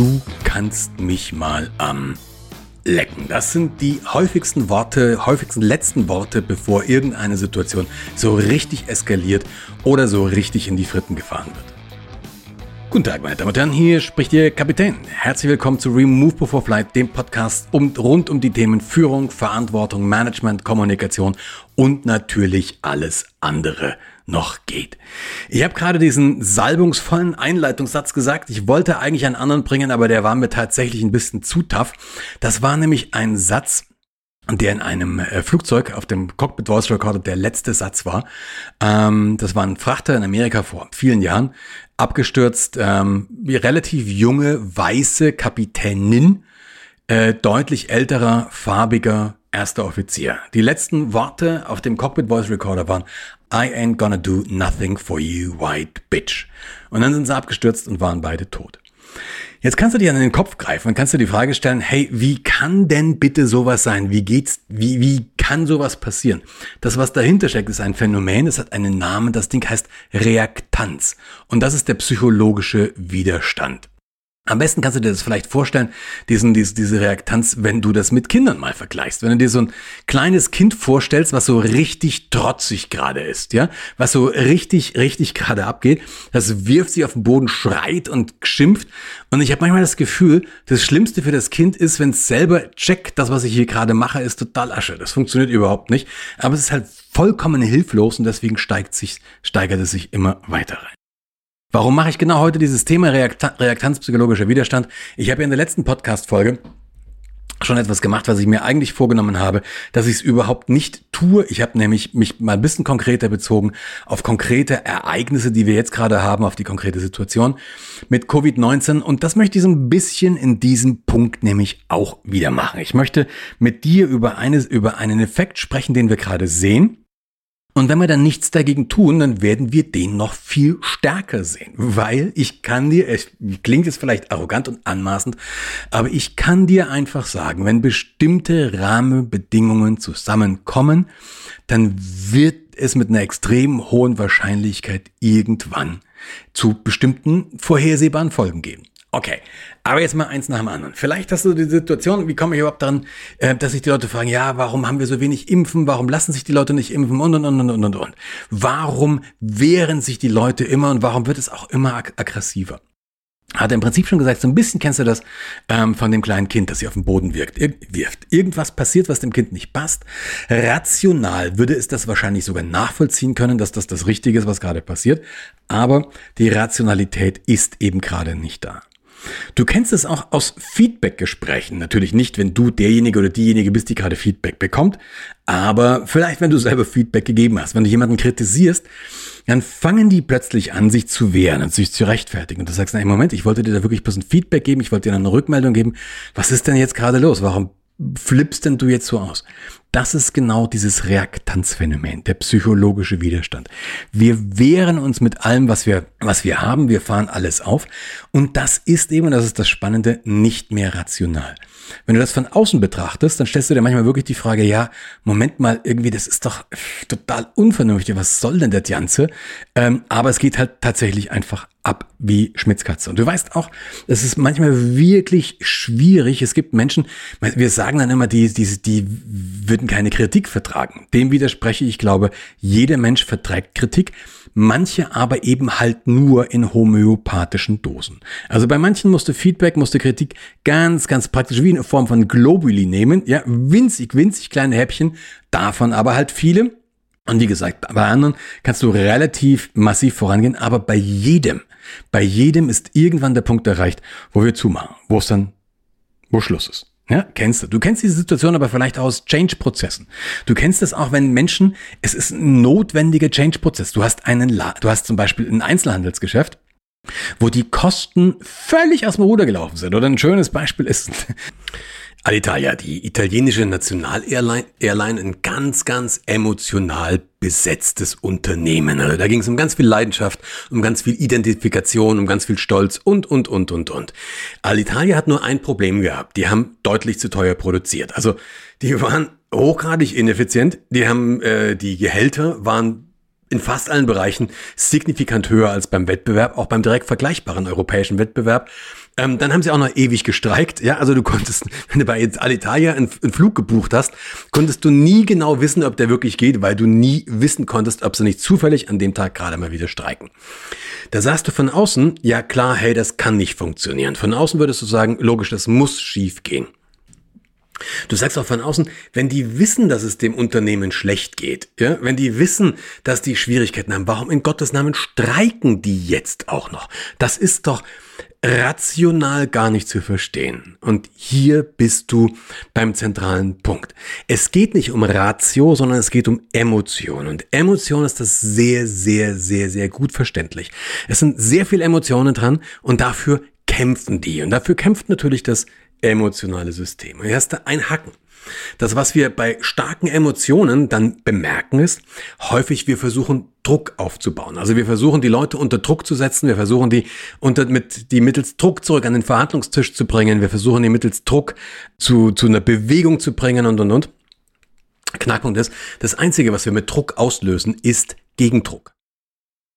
du kannst mich mal am lecken. Das sind die häufigsten Worte, häufigsten letzten Worte, bevor irgendeine Situation so richtig eskaliert oder so richtig in die Fritten gefahren wird. Guten Tag, meine Damen und Herren, hier spricht Ihr Kapitän. Herzlich willkommen zu Remove Before Flight, dem Podcast um, rund um die Themen Führung, Verantwortung, Management, Kommunikation und natürlich alles andere noch geht. Ich habe gerade diesen salbungsvollen Einleitungssatz gesagt. Ich wollte eigentlich einen anderen bringen, aber der war mir tatsächlich ein bisschen zu tough. Das war nämlich ein Satz, der in einem äh, Flugzeug auf dem Cockpit Voice Recorder der letzte Satz war. Ähm, das war ein Frachter in Amerika vor vielen Jahren, abgestürzt, ähm, relativ junge, weiße Kapitänin, äh, deutlich älterer, farbiger erster Offizier. Die letzten Worte auf dem Cockpit Voice Recorder waren I ain't gonna do nothing for you, white bitch. Und dann sind sie abgestürzt und waren beide tot. Jetzt kannst du dir an den Kopf greifen und kannst du die Frage stellen, hey, wie kann denn bitte sowas sein? Wie geht's, wie, wie kann sowas passieren? Das, was dahinter steckt, ist ein Phänomen, es hat einen Namen, das Ding heißt Reaktanz. Und das ist der psychologische Widerstand. Am besten kannst du dir das vielleicht vorstellen, diesen, diese, diese Reaktanz, wenn du das mit Kindern mal vergleichst. Wenn du dir so ein kleines Kind vorstellst, was so richtig trotzig gerade ist, ja, was so richtig, richtig gerade abgeht, das wirft sich auf den Boden, schreit und schimpft. Und ich habe manchmal das Gefühl, das Schlimmste für das Kind ist, wenn es selber checkt, das, was ich hier gerade mache, ist total Asche. Das funktioniert überhaupt nicht. Aber es ist halt vollkommen hilflos und deswegen steigt sich, steigert es sich immer weiter rein. Warum mache ich genau heute dieses Thema Reakta reaktanzpsychologischer Widerstand? Ich habe ja in der letzten Podcast-Folge schon etwas gemacht, was ich mir eigentlich vorgenommen habe, dass ich es überhaupt nicht tue. Ich habe nämlich mich mal ein bisschen konkreter bezogen auf konkrete Ereignisse, die wir jetzt gerade haben, auf die konkrete Situation mit Covid-19. Und das möchte ich so ein bisschen in diesem Punkt nämlich auch wieder machen. Ich möchte mit dir über, eine, über einen Effekt sprechen, den wir gerade sehen und wenn wir dann nichts dagegen tun, dann werden wir den noch viel stärker sehen. Weil ich kann dir, es klingt jetzt vielleicht arrogant und anmaßend, aber ich kann dir einfach sagen, wenn bestimmte Rahmenbedingungen zusammenkommen, dann wird es mit einer extrem hohen Wahrscheinlichkeit irgendwann zu bestimmten vorhersehbaren Folgen geben. Okay, aber jetzt mal eins nach dem anderen. Vielleicht hast du die Situation, wie komme ich überhaupt daran, äh, dass sich die Leute fragen, ja, warum haben wir so wenig Impfen, warum lassen sich die Leute nicht impfen und und und und und und. Warum wehren sich die Leute immer und warum wird es auch immer ag aggressiver? Hat er im Prinzip schon gesagt, so ein bisschen kennst du das ähm, von dem kleinen Kind, das sie auf den Boden wirkt, ir wirft. Irgendwas passiert, was dem Kind nicht passt. Rational würde es das wahrscheinlich sogar nachvollziehen können, dass das das Richtige ist, was gerade passiert. Aber die Rationalität ist eben gerade nicht da. Du kennst es auch aus Feedback-Gesprächen. Natürlich nicht, wenn du derjenige oder diejenige bist, die gerade Feedback bekommt, aber vielleicht, wenn du selber Feedback gegeben hast. Wenn du jemanden kritisierst, dann fangen die plötzlich an, sich zu wehren und sich zu rechtfertigen. Und du sagst, na, Moment, ich wollte dir da wirklich bloß ein Feedback geben, ich wollte dir eine Rückmeldung geben. Was ist denn jetzt gerade los? Warum flippst denn du jetzt so aus? Das ist genau dieses Reaktanzphänomen, der psychologische Widerstand. Wir wehren uns mit allem, was wir, was wir haben. Wir fahren alles auf. Und das ist eben, das ist das Spannende, nicht mehr rational. Wenn du das von außen betrachtest, dann stellst du dir manchmal wirklich die Frage, ja, Moment mal, irgendwie, das ist doch total unvernünftig. Was soll denn das Ganze? Ähm, aber es geht halt tatsächlich einfach ab wie Schmitzkatze. Und du weißt auch, es ist manchmal wirklich schwierig. Es gibt Menschen, wir sagen dann immer, die, die, die würden keine Kritik vertragen. Dem widerspreche ich, glaube, jeder Mensch verträgt Kritik. Manche aber eben halt nur in homöopathischen Dosen. Also bei manchen musste Feedback, musste Kritik ganz, ganz praktisch wie in Form von Globuli nehmen. Ja, winzig, winzig kleine Häppchen. Davon aber halt viele. Und wie gesagt, bei anderen kannst du relativ massiv vorangehen, aber bei jedem, bei jedem ist irgendwann der Punkt erreicht, wo wir zumachen, wo es dann, wo Schluss ist. Ja, kennst du. Du kennst diese Situation aber vielleicht aus Change-Prozessen. Du kennst es auch, wenn Menschen, es ist ein notwendiger Change-Prozess. Du hast einen, La du hast zum Beispiel ein Einzelhandelsgeschäft, wo die Kosten völlig aus dem Ruder gelaufen sind. Oder ein schönes Beispiel ist, Alitalia, die italienische Nationalairline, Airline, ein ganz, ganz emotional besetztes Unternehmen. Also da ging es um ganz viel Leidenschaft, um ganz viel Identifikation, um ganz viel Stolz und, und, und, und, und. Alitalia hat nur ein Problem gehabt. Die haben deutlich zu teuer produziert. Also die waren hochgradig ineffizient. Die haben, äh, die Gehälter waren in fast allen Bereichen signifikant höher als beim Wettbewerb, auch beim direkt vergleichbaren europäischen Wettbewerb. Ähm, dann haben sie auch noch ewig gestreikt. Ja, also du konntest, wenn du bei Alitalia einen, einen Flug gebucht hast, konntest du nie genau wissen, ob der wirklich geht, weil du nie wissen konntest, ob sie nicht zufällig an dem Tag gerade mal wieder streiken. Da sagst du von außen, ja klar, hey, das kann nicht funktionieren. Von außen würdest du sagen, logisch, das muss schief gehen. Du sagst auch von außen, wenn die wissen, dass es dem Unternehmen schlecht geht, ja, wenn die wissen, dass die Schwierigkeiten haben, warum in Gottes Namen streiken die jetzt auch noch? Das ist doch rational gar nicht zu verstehen. Und hier bist du beim zentralen Punkt. Es geht nicht um Ratio, sondern es geht um Emotion. Und Emotion ist das sehr, sehr, sehr, sehr gut verständlich. Es sind sehr viele Emotionen dran und dafür kämpfen die. Und dafür kämpft natürlich das emotionale System. Und hier hast du ein Hacken. Das, was wir bei starken Emotionen dann bemerken, ist, häufig wir versuchen, Druck aufzubauen. Also wir versuchen, die Leute unter Druck zu setzen. Wir versuchen, die unter, mit, die mittels Druck zurück an den Verhandlungstisch zu bringen. Wir versuchen, die mittels Druck zu, zu einer Bewegung zu bringen und, und, und. Knackpunkt ist, das Einzige, was wir mit Druck auslösen, ist Gegendruck.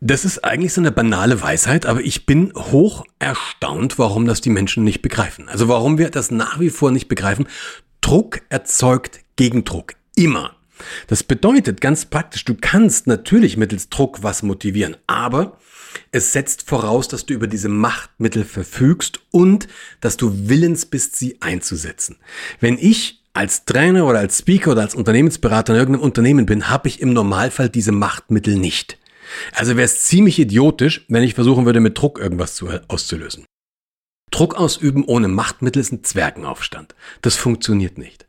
Das ist eigentlich so eine banale Weisheit, aber ich bin hoch erstaunt, warum das die Menschen nicht begreifen. Also warum wir das nach wie vor nicht begreifen. Druck erzeugt Gegendruck. Immer. Das bedeutet ganz praktisch, du kannst natürlich mittels Druck was motivieren, aber es setzt voraus, dass du über diese Machtmittel verfügst und dass du willens bist, sie einzusetzen. Wenn ich als Trainer oder als Speaker oder als Unternehmensberater in irgendeinem Unternehmen bin, habe ich im Normalfall diese Machtmittel nicht. Also wäre es ziemlich idiotisch, wenn ich versuchen würde, mit Druck irgendwas zu, auszulösen. Druck ausüben ohne Machtmittel ist ein Zwergenaufstand. Das funktioniert nicht.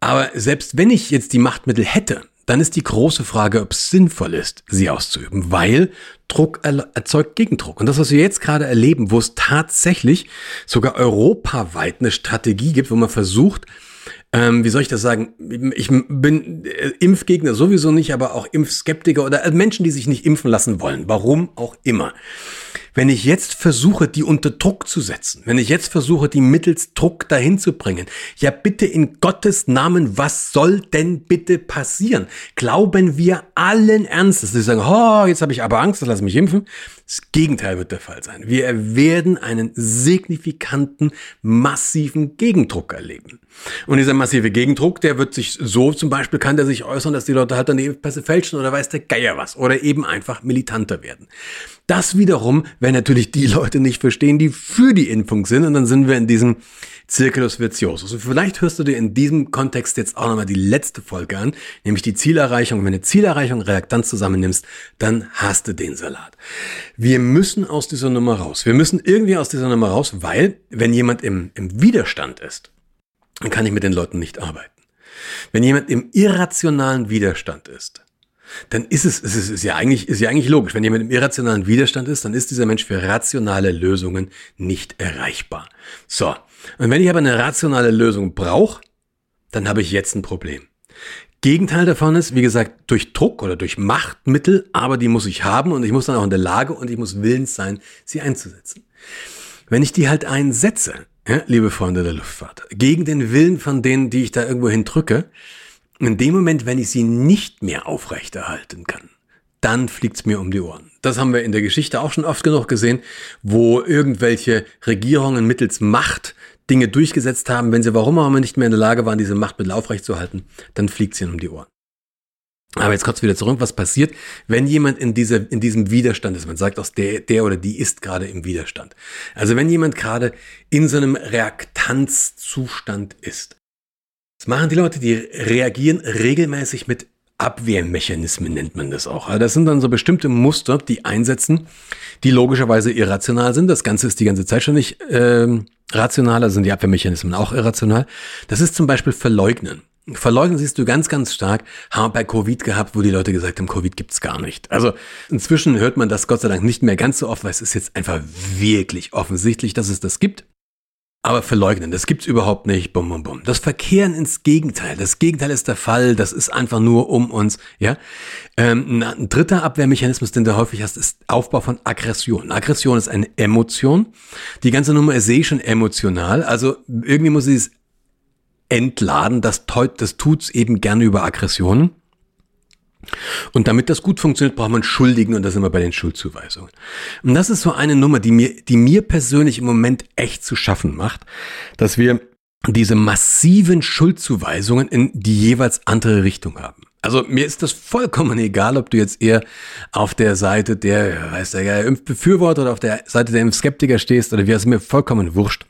Aber selbst wenn ich jetzt die Machtmittel hätte, dann ist die große Frage, ob es sinnvoll ist, sie auszuüben, weil Druck erzeugt Gegendruck. Und das, was wir jetzt gerade erleben, wo es tatsächlich sogar europaweit eine Strategie gibt, wo man versucht, ähm, wie soll ich das sagen? Ich bin äh, Impfgegner sowieso nicht, aber auch Impfskeptiker oder äh, Menschen, die sich nicht impfen lassen wollen. Warum auch immer. Wenn ich jetzt versuche, die unter Druck zu setzen, wenn ich jetzt versuche, die mittels Druck dahin zu bringen, ja bitte in Gottes Namen, was soll denn bitte passieren? Glauben wir allen Ernstes, dass sie sagen, oh, jetzt habe ich aber Angst, das lasse mich impfen. Das Gegenteil wird der Fall sein. Wir werden einen signifikanten, massiven Gegendruck erleben. Und dieser massive Gegendruck, der wird sich so zum Beispiel, kann der sich äußern, dass die Leute halt dann die Impfpässe fälschen oder weiß der Geier was oder eben einfach militanter werden. Das wiederum werden natürlich die Leute nicht verstehen, die für die Impfung sind und dann sind wir in diesem Circulus Viciosus. Und vielleicht hörst du dir in diesem Kontext jetzt auch nochmal die letzte Folge an, nämlich die Zielerreichung. Wenn du Zielerreichung und Reaktanz zusammennimmst, dann hast du den Salat. Wir müssen aus dieser Nummer raus. Wir müssen irgendwie aus dieser Nummer raus, weil wenn jemand im, im Widerstand ist, dann kann ich mit den Leuten nicht arbeiten. Wenn jemand im irrationalen Widerstand ist, dann ist es, es ist, ist, ja eigentlich, ist ja eigentlich logisch. Wenn jemand im irrationalen Widerstand ist, dann ist dieser Mensch für rationale Lösungen nicht erreichbar. So. Und wenn ich aber eine rationale Lösung brauche, dann habe ich jetzt ein Problem. Gegenteil davon ist, wie gesagt, durch Druck oder durch Machtmittel, aber die muss ich haben und ich muss dann auch in der Lage und ich muss willens sein, sie einzusetzen. Wenn ich die halt einsetze, ja, liebe Freunde der Luftfahrt, gegen den Willen von denen, die ich da irgendwo hindrücke, in dem Moment, wenn ich sie nicht mehr aufrechterhalten kann, dann fliegt's mir um die Ohren. Das haben wir in der Geschichte auch schon oft genug gesehen, wo irgendwelche Regierungen mittels Macht Dinge durchgesetzt haben, wenn sie warum auch immer nicht mehr in der Lage waren, diese Machtmittel aufrechtzuerhalten, dann fliegt's ihnen um die Ohren. Aber jetzt kurz wieder zurück, was passiert, wenn jemand in, dieser, in diesem Widerstand ist? Man sagt auch, der, der oder die ist gerade im Widerstand. Also wenn jemand gerade in so einem Reaktanzzustand ist. Was machen die Leute? Die reagieren regelmäßig mit Abwehrmechanismen nennt man das auch. Also das sind dann so bestimmte Muster, die einsetzen, die logischerweise irrational sind. Das Ganze ist die ganze Zeit schon nicht äh, rational, also sind die Abwehrmechanismen auch irrational. Das ist zum Beispiel Verleugnen. Verleugnen siehst du ganz, ganz stark, haben wir bei Covid gehabt, wo die Leute gesagt haben, Covid gibt's gar nicht. Also inzwischen hört man das Gott sei Dank nicht mehr ganz so oft, weil es ist jetzt einfach wirklich offensichtlich, dass es das gibt. Aber verleugnen, das gibt's überhaupt nicht. Bum, bum, bum. Das Verkehren ins Gegenteil. Das Gegenteil ist der Fall. Das ist einfach nur um uns. Ja. Ähm, ein dritter Abwehrmechanismus, den du häufig hast, ist Aufbau von Aggression. Aggression ist eine Emotion. Die ganze Nummer ist eh schon emotional. Also irgendwie muss sie es entladen. Das, das tut's eben gerne über Aggressionen. Und damit das gut funktioniert, braucht man Schuldigen und das sind wir bei den Schuldzuweisungen. Und das ist so eine Nummer, die mir, die mir persönlich im Moment echt zu schaffen macht, dass wir diese massiven Schuldzuweisungen in die jeweils andere Richtung haben. Also mir ist das vollkommen egal, ob du jetzt eher auf der Seite der, weiß der Impfbefürworter oder auf der Seite der Impfskeptiker stehst oder wie, es mir vollkommen wurscht.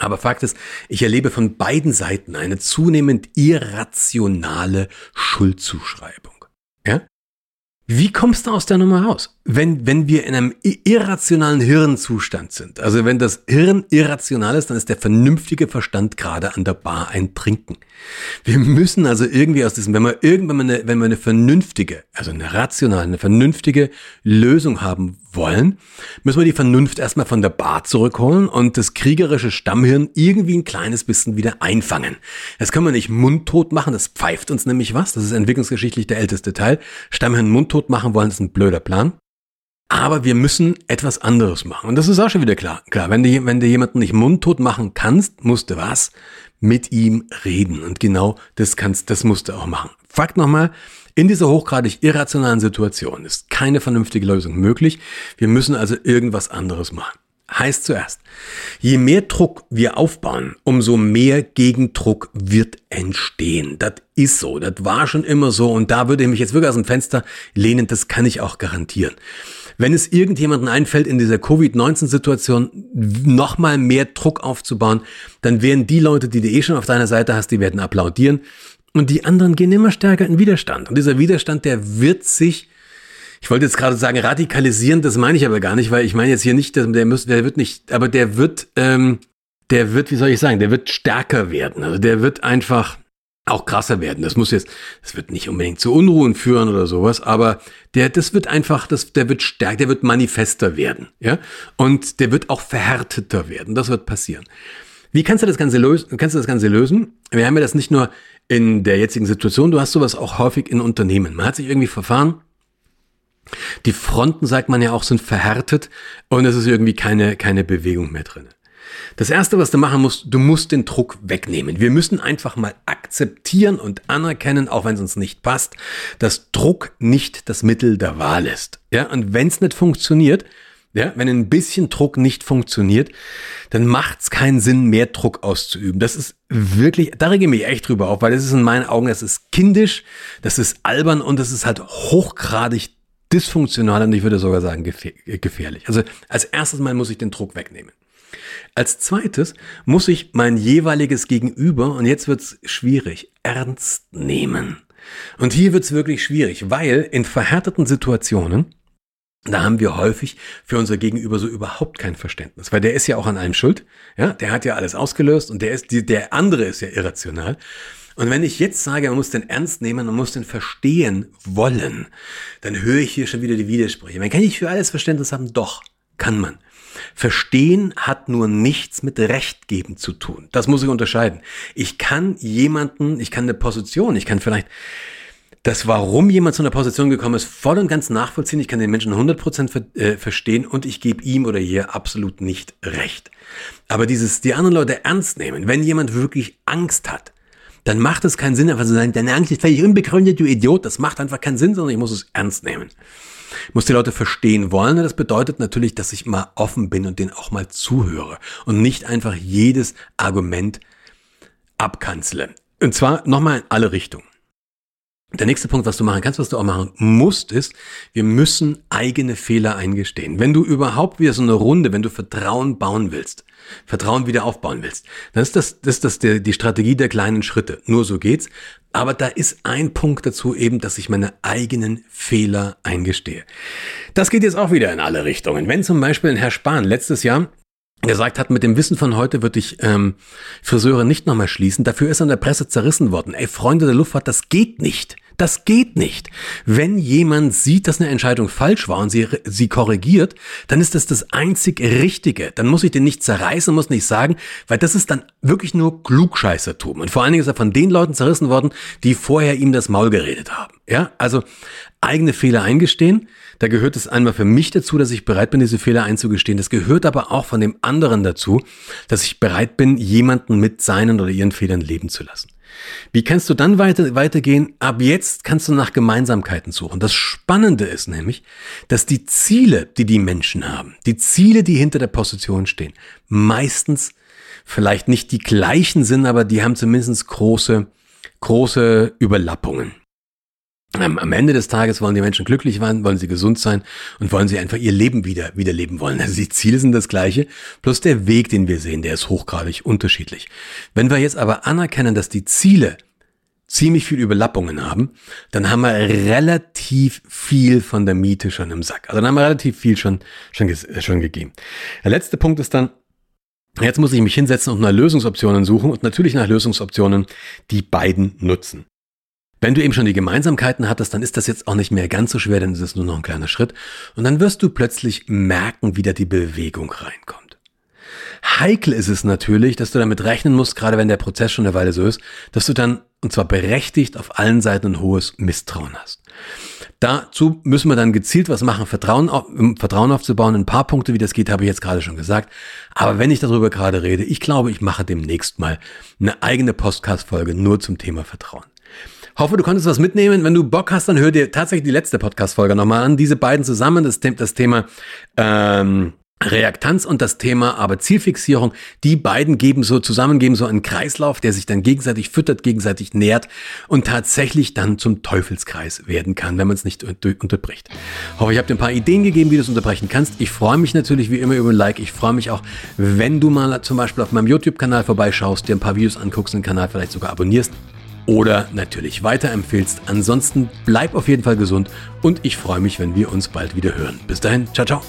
Aber Fakt ist, ich erlebe von beiden Seiten eine zunehmend irrationale Schuldzuschreibung. Ja? Wie kommst du aus der Nummer raus? Wenn, wenn wir in einem irrationalen Hirnzustand sind, also wenn das Hirn irrational ist, dann ist der vernünftige Verstand gerade an der Bar ein Trinken. Wir müssen also irgendwie aus diesem, wenn wir irgendwann eine, wenn wir eine vernünftige, also eine rationale, eine vernünftige Lösung haben wollen, müssen wir die Vernunft erstmal von der Bar zurückholen und das kriegerische Stammhirn irgendwie ein kleines bisschen wieder einfangen. Das können wir nicht mundtot machen, das pfeift uns nämlich was, das ist entwicklungsgeschichtlich der älteste Teil. Stammhirn mundtot machen wollen, ist ein blöder Plan. Aber wir müssen etwas anderes machen. Und das ist auch schon wieder klar. Klar, wenn du, wenn du jemanden nicht mundtot machen kannst, musst du was? Mit ihm reden. Und genau das kannst, das musst du auch machen. Fakt nochmal. In dieser hochgradig irrationalen Situation ist keine vernünftige Lösung möglich. Wir müssen also irgendwas anderes machen. Heißt zuerst, je mehr Druck wir aufbauen, umso mehr Gegendruck wird entstehen. Das ist so, das war schon immer so und da würde ich mich jetzt wirklich aus dem Fenster lehnen, das kann ich auch garantieren. Wenn es irgendjemanden einfällt, in dieser Covid-19-Situation nochmal mehr Druck aufzubauen, dann werden die Leute, die du eh schon auf deiner Seite hast, die werden applaudieren. Und die anderen gehen immer stärker in Widerstand. Und dieser Widerstand, der wird sich, ich wollte jetzt gerade sagen, radikalisieren, das meine ich aber gar nicht, weil ich meine jetzt hier nicht, der, muss, der wird nicht, aber der wird, ähm, der wird, wie soll ich sagen, der wird stärker werden. Also der wird einfach, auch krasser werden. Das muss jetzt, das wird nicht unbedingt zu Unruhen führen oder sowas, aber der, das wird einfach, das, der wird stärker, der wird manifester werden, ja. Und der wird auch verhärteter werden. Das wird passieren. Wie kannst du das Ganze lösen? Kannst du das Ganze lösen? Wir haben ja das nicht nur in der jetzigen Situation, du hast sowas auch häufig in Unternehmen. Man hat sich irgendwie verfahren. Die Fronten, sagt man ja auch, sind verhärtet und es ist irgendwie keine, keine Bewegung mehr drin. Das erste, was du machen musst, du musst den Druck wegnehmen. Wir müssen einfach mal akzeptieren und anerkennen, auch wenn es uns nicht passt, dass Druck nicht das Mittel der Wahl ist. Ja, und wenn es nicht funktioniert, ja, wenn ein bisschen Druck nicht funktioniert, dann macht es keinen Sinn, mehr Druck auszuüben. Das ist wirklich, da rege ich mich echt drüber auf, weil das ist in meinen Augen, das ist kindisch, das ist albern und das ist halt hochgradig dysfunktional und ich würde sogar sagen gefährlich. Also als erstes Mal muss ich den Druck wegnehmen. Als zweites muss ich mein jeweiliges Gegenüber, und jetzt wird's schwierig, ernst nehmen. Und hier wird's wirklich schwierig, weil in verhärteten Situationen, da haben wir häufig für unser Gegenüber so überhaupt kein Verständnis, weil der ist ja auch an allem schuld, ja, der hat ja alles ausgelöst und der ist, der andere ist ja irrational. Und wenn ich jetzt sage, man muss den ernst nehmen, man muss den verstehen wollen, dann höre ich hier schon wieder die Widersprüche. Man kann nicht für alles Verständnis haben, doch, kann man. Verstehen hat nur nichts mit Recht geben zu tun. Das muss ich unterscheiden. Ich kann jemanden, ich kann eine Position, ich kann vielleicht das, warum jemand zu einer Position gekommen ist, voll und ganz nachvollziehen. Ich kann den Menschen 100% ver äh, verstehen und ich gebe ihm oder ihr absolut nicht recht. Aber dieses, die anderen Leute ernst nehmen, wenn jemand wirklich Angst hat, dann macht es keinen Sinn, einfach zu sagen, deine Angst ist völlig unbegründet, du Idiot. Das macht einfach keinen Sinn, sondern ich muss es ernst nehmen muss die Leute verstehen wollen. Das bedeutet natürlich, dass ich mal offen bin und denen auch mal zuhöre und nicht einfach jedes Argument abkanzle. Und zwar nochmal in alle Richtungen. Der nächste Punkt, was du machen kannst, was du auch machen musst, ist, wir müssen eigene Fehler eingestehen. Wenn du überhaupt wieder so eine Runde, wenn du Vertrauen bauen willst, Vertrauen wieder aufbauen willst, dann ist das, das ist das der, die Strategie der kleinen Schritte. Nur so geht's. Aber da ist ein Punkt dazu eben, dass ich meine eigenen Fehler eingestehe. Das geht jetzt auch wieder in alle Richtungen. Wenn zum Beispiel ein Herr Spahn letztes Jahr gesagt hat, mit dem Wissen von heute würde ich ähm, Friseure nicht nochmal schließen. Dafür ist in der Presse zerrissen worden. Ey, Freunde der Luftfahrt, das geht nicht. Das geht nicht. Wenn jemand sieht, dass eine Entscheidung falsch war und sie, sie korrigiert, dann ist das das einzig Richtige. Dann muss ich den nicht zerreißen, muss nicht sagen, weil das ist dann wirklich nur Klugscheißertum. Und vor allen Dingen ist er von den Leuten zerrissen worden, die vorher ihm das Maul geredet haben. Ja, also eigene Fehler eingestehen. Da gehört es einmal für mich dazu, dass ich bereit bin, diese Fehler einzugestehen. Das gehört aber auch von dem anderen dazu, dass ich bereit bin, jemanden mit seinen oder ihren Fehlern leben zu lassen. Wie kannst du dann weiter, weitergehen? Ab jetzt kannst du nach Gemeinsamkeiten suchen. Das Spannende ist nämlich, dass die Ziele, die die Menschen haben, die Ziele, die hinter der Position stehen, meistens vielleicht nicht die gleichen sind, aber die haben zumindest große, große Überlappungen. Am Ende des Tages wollen die Menschen glücklich sein, wollen sie gesund sein und wollen sie einfach ihr Leben wieder, wieder leben wollen. Also die Ziele sind das gleiche, plus der Weg, den wir sehen, der ist hochgradig unterschiedlich. Wenn wir jetzt aber anerkennen, dass die Ziele ziemlich viel Überlappungen haben, dann haben wir relativ viel von der Miete schon im Sack. Also dann haben wir relativ viel schon, schon, schon gegeben. Der letzte Punkt ist dann, Jetzt muss ich mich hinsetzen und nach Lösungsoptionen suchen und natürlich nach Lösungsoptionen, die beiden nutzen. Wenn du eben schon die Gemeinsamkeiten hattest, dann ist das jetzt auch nicht mehr ganz so schwer, denn es ist nur noch ein kleiner Schritt. Und dann wirst du plötzlich merken, wie da die Bewegung reinkommt. Heikel ist es natürlich, dass du damit rechnen musst, gerade wenn der Prozess schon eine Weile so ist, dass du dann, und zwar berechtigt, auf allen Seiten ein hohes Misstrauen hast. Dazu müssen wir dann gezielt was machen, Vertrauen, auf, Vertrauen aufzubauen. Ein paar Punkte, wie das geht, habe ich jetzt gerade schon gesagt. Aber wenn ich darüber gerade rede, ich glaube, ich mache demnächst mal eine eigene Podcast-Folge nur zum Thema Vertrauen. Hoffe, du konntest was mitnehmen. Wenn du Bock hast, dann hör dir tatsächlich die letzte Podcast-Folge nochmal an. Diese beiden zusammen, das, das Thema ähm, Reaktanz und das Thema aber Zielfixierung, die beiden geben so zusammen, geben so einen Kreislauf, der sich dann gegenseitig füttert, gegenseitig nährt und tatsächlich dann zum Teufelskreis werden kann, wenn man es nicht unterbricht. Hoffe, ich habe dir ein paar Ideen gegeben, wie du es unterbrechen kannst. Ich freue mich natürlich wie immer über ein Like. Ich freue mich auch, wenn du mal zum Beispiel auf meinem YouTube-Kanal vorbeischaust, dir ein paar Videos anguckst, den Kanal vielleicht sogar abonnierst oder natürlich weiterempfehlst. Ansonsten bleib auf jeden Fall gesund und ich freue mich, wenn wir uns bald wieder hören. Bis dahin, ciao, ciao.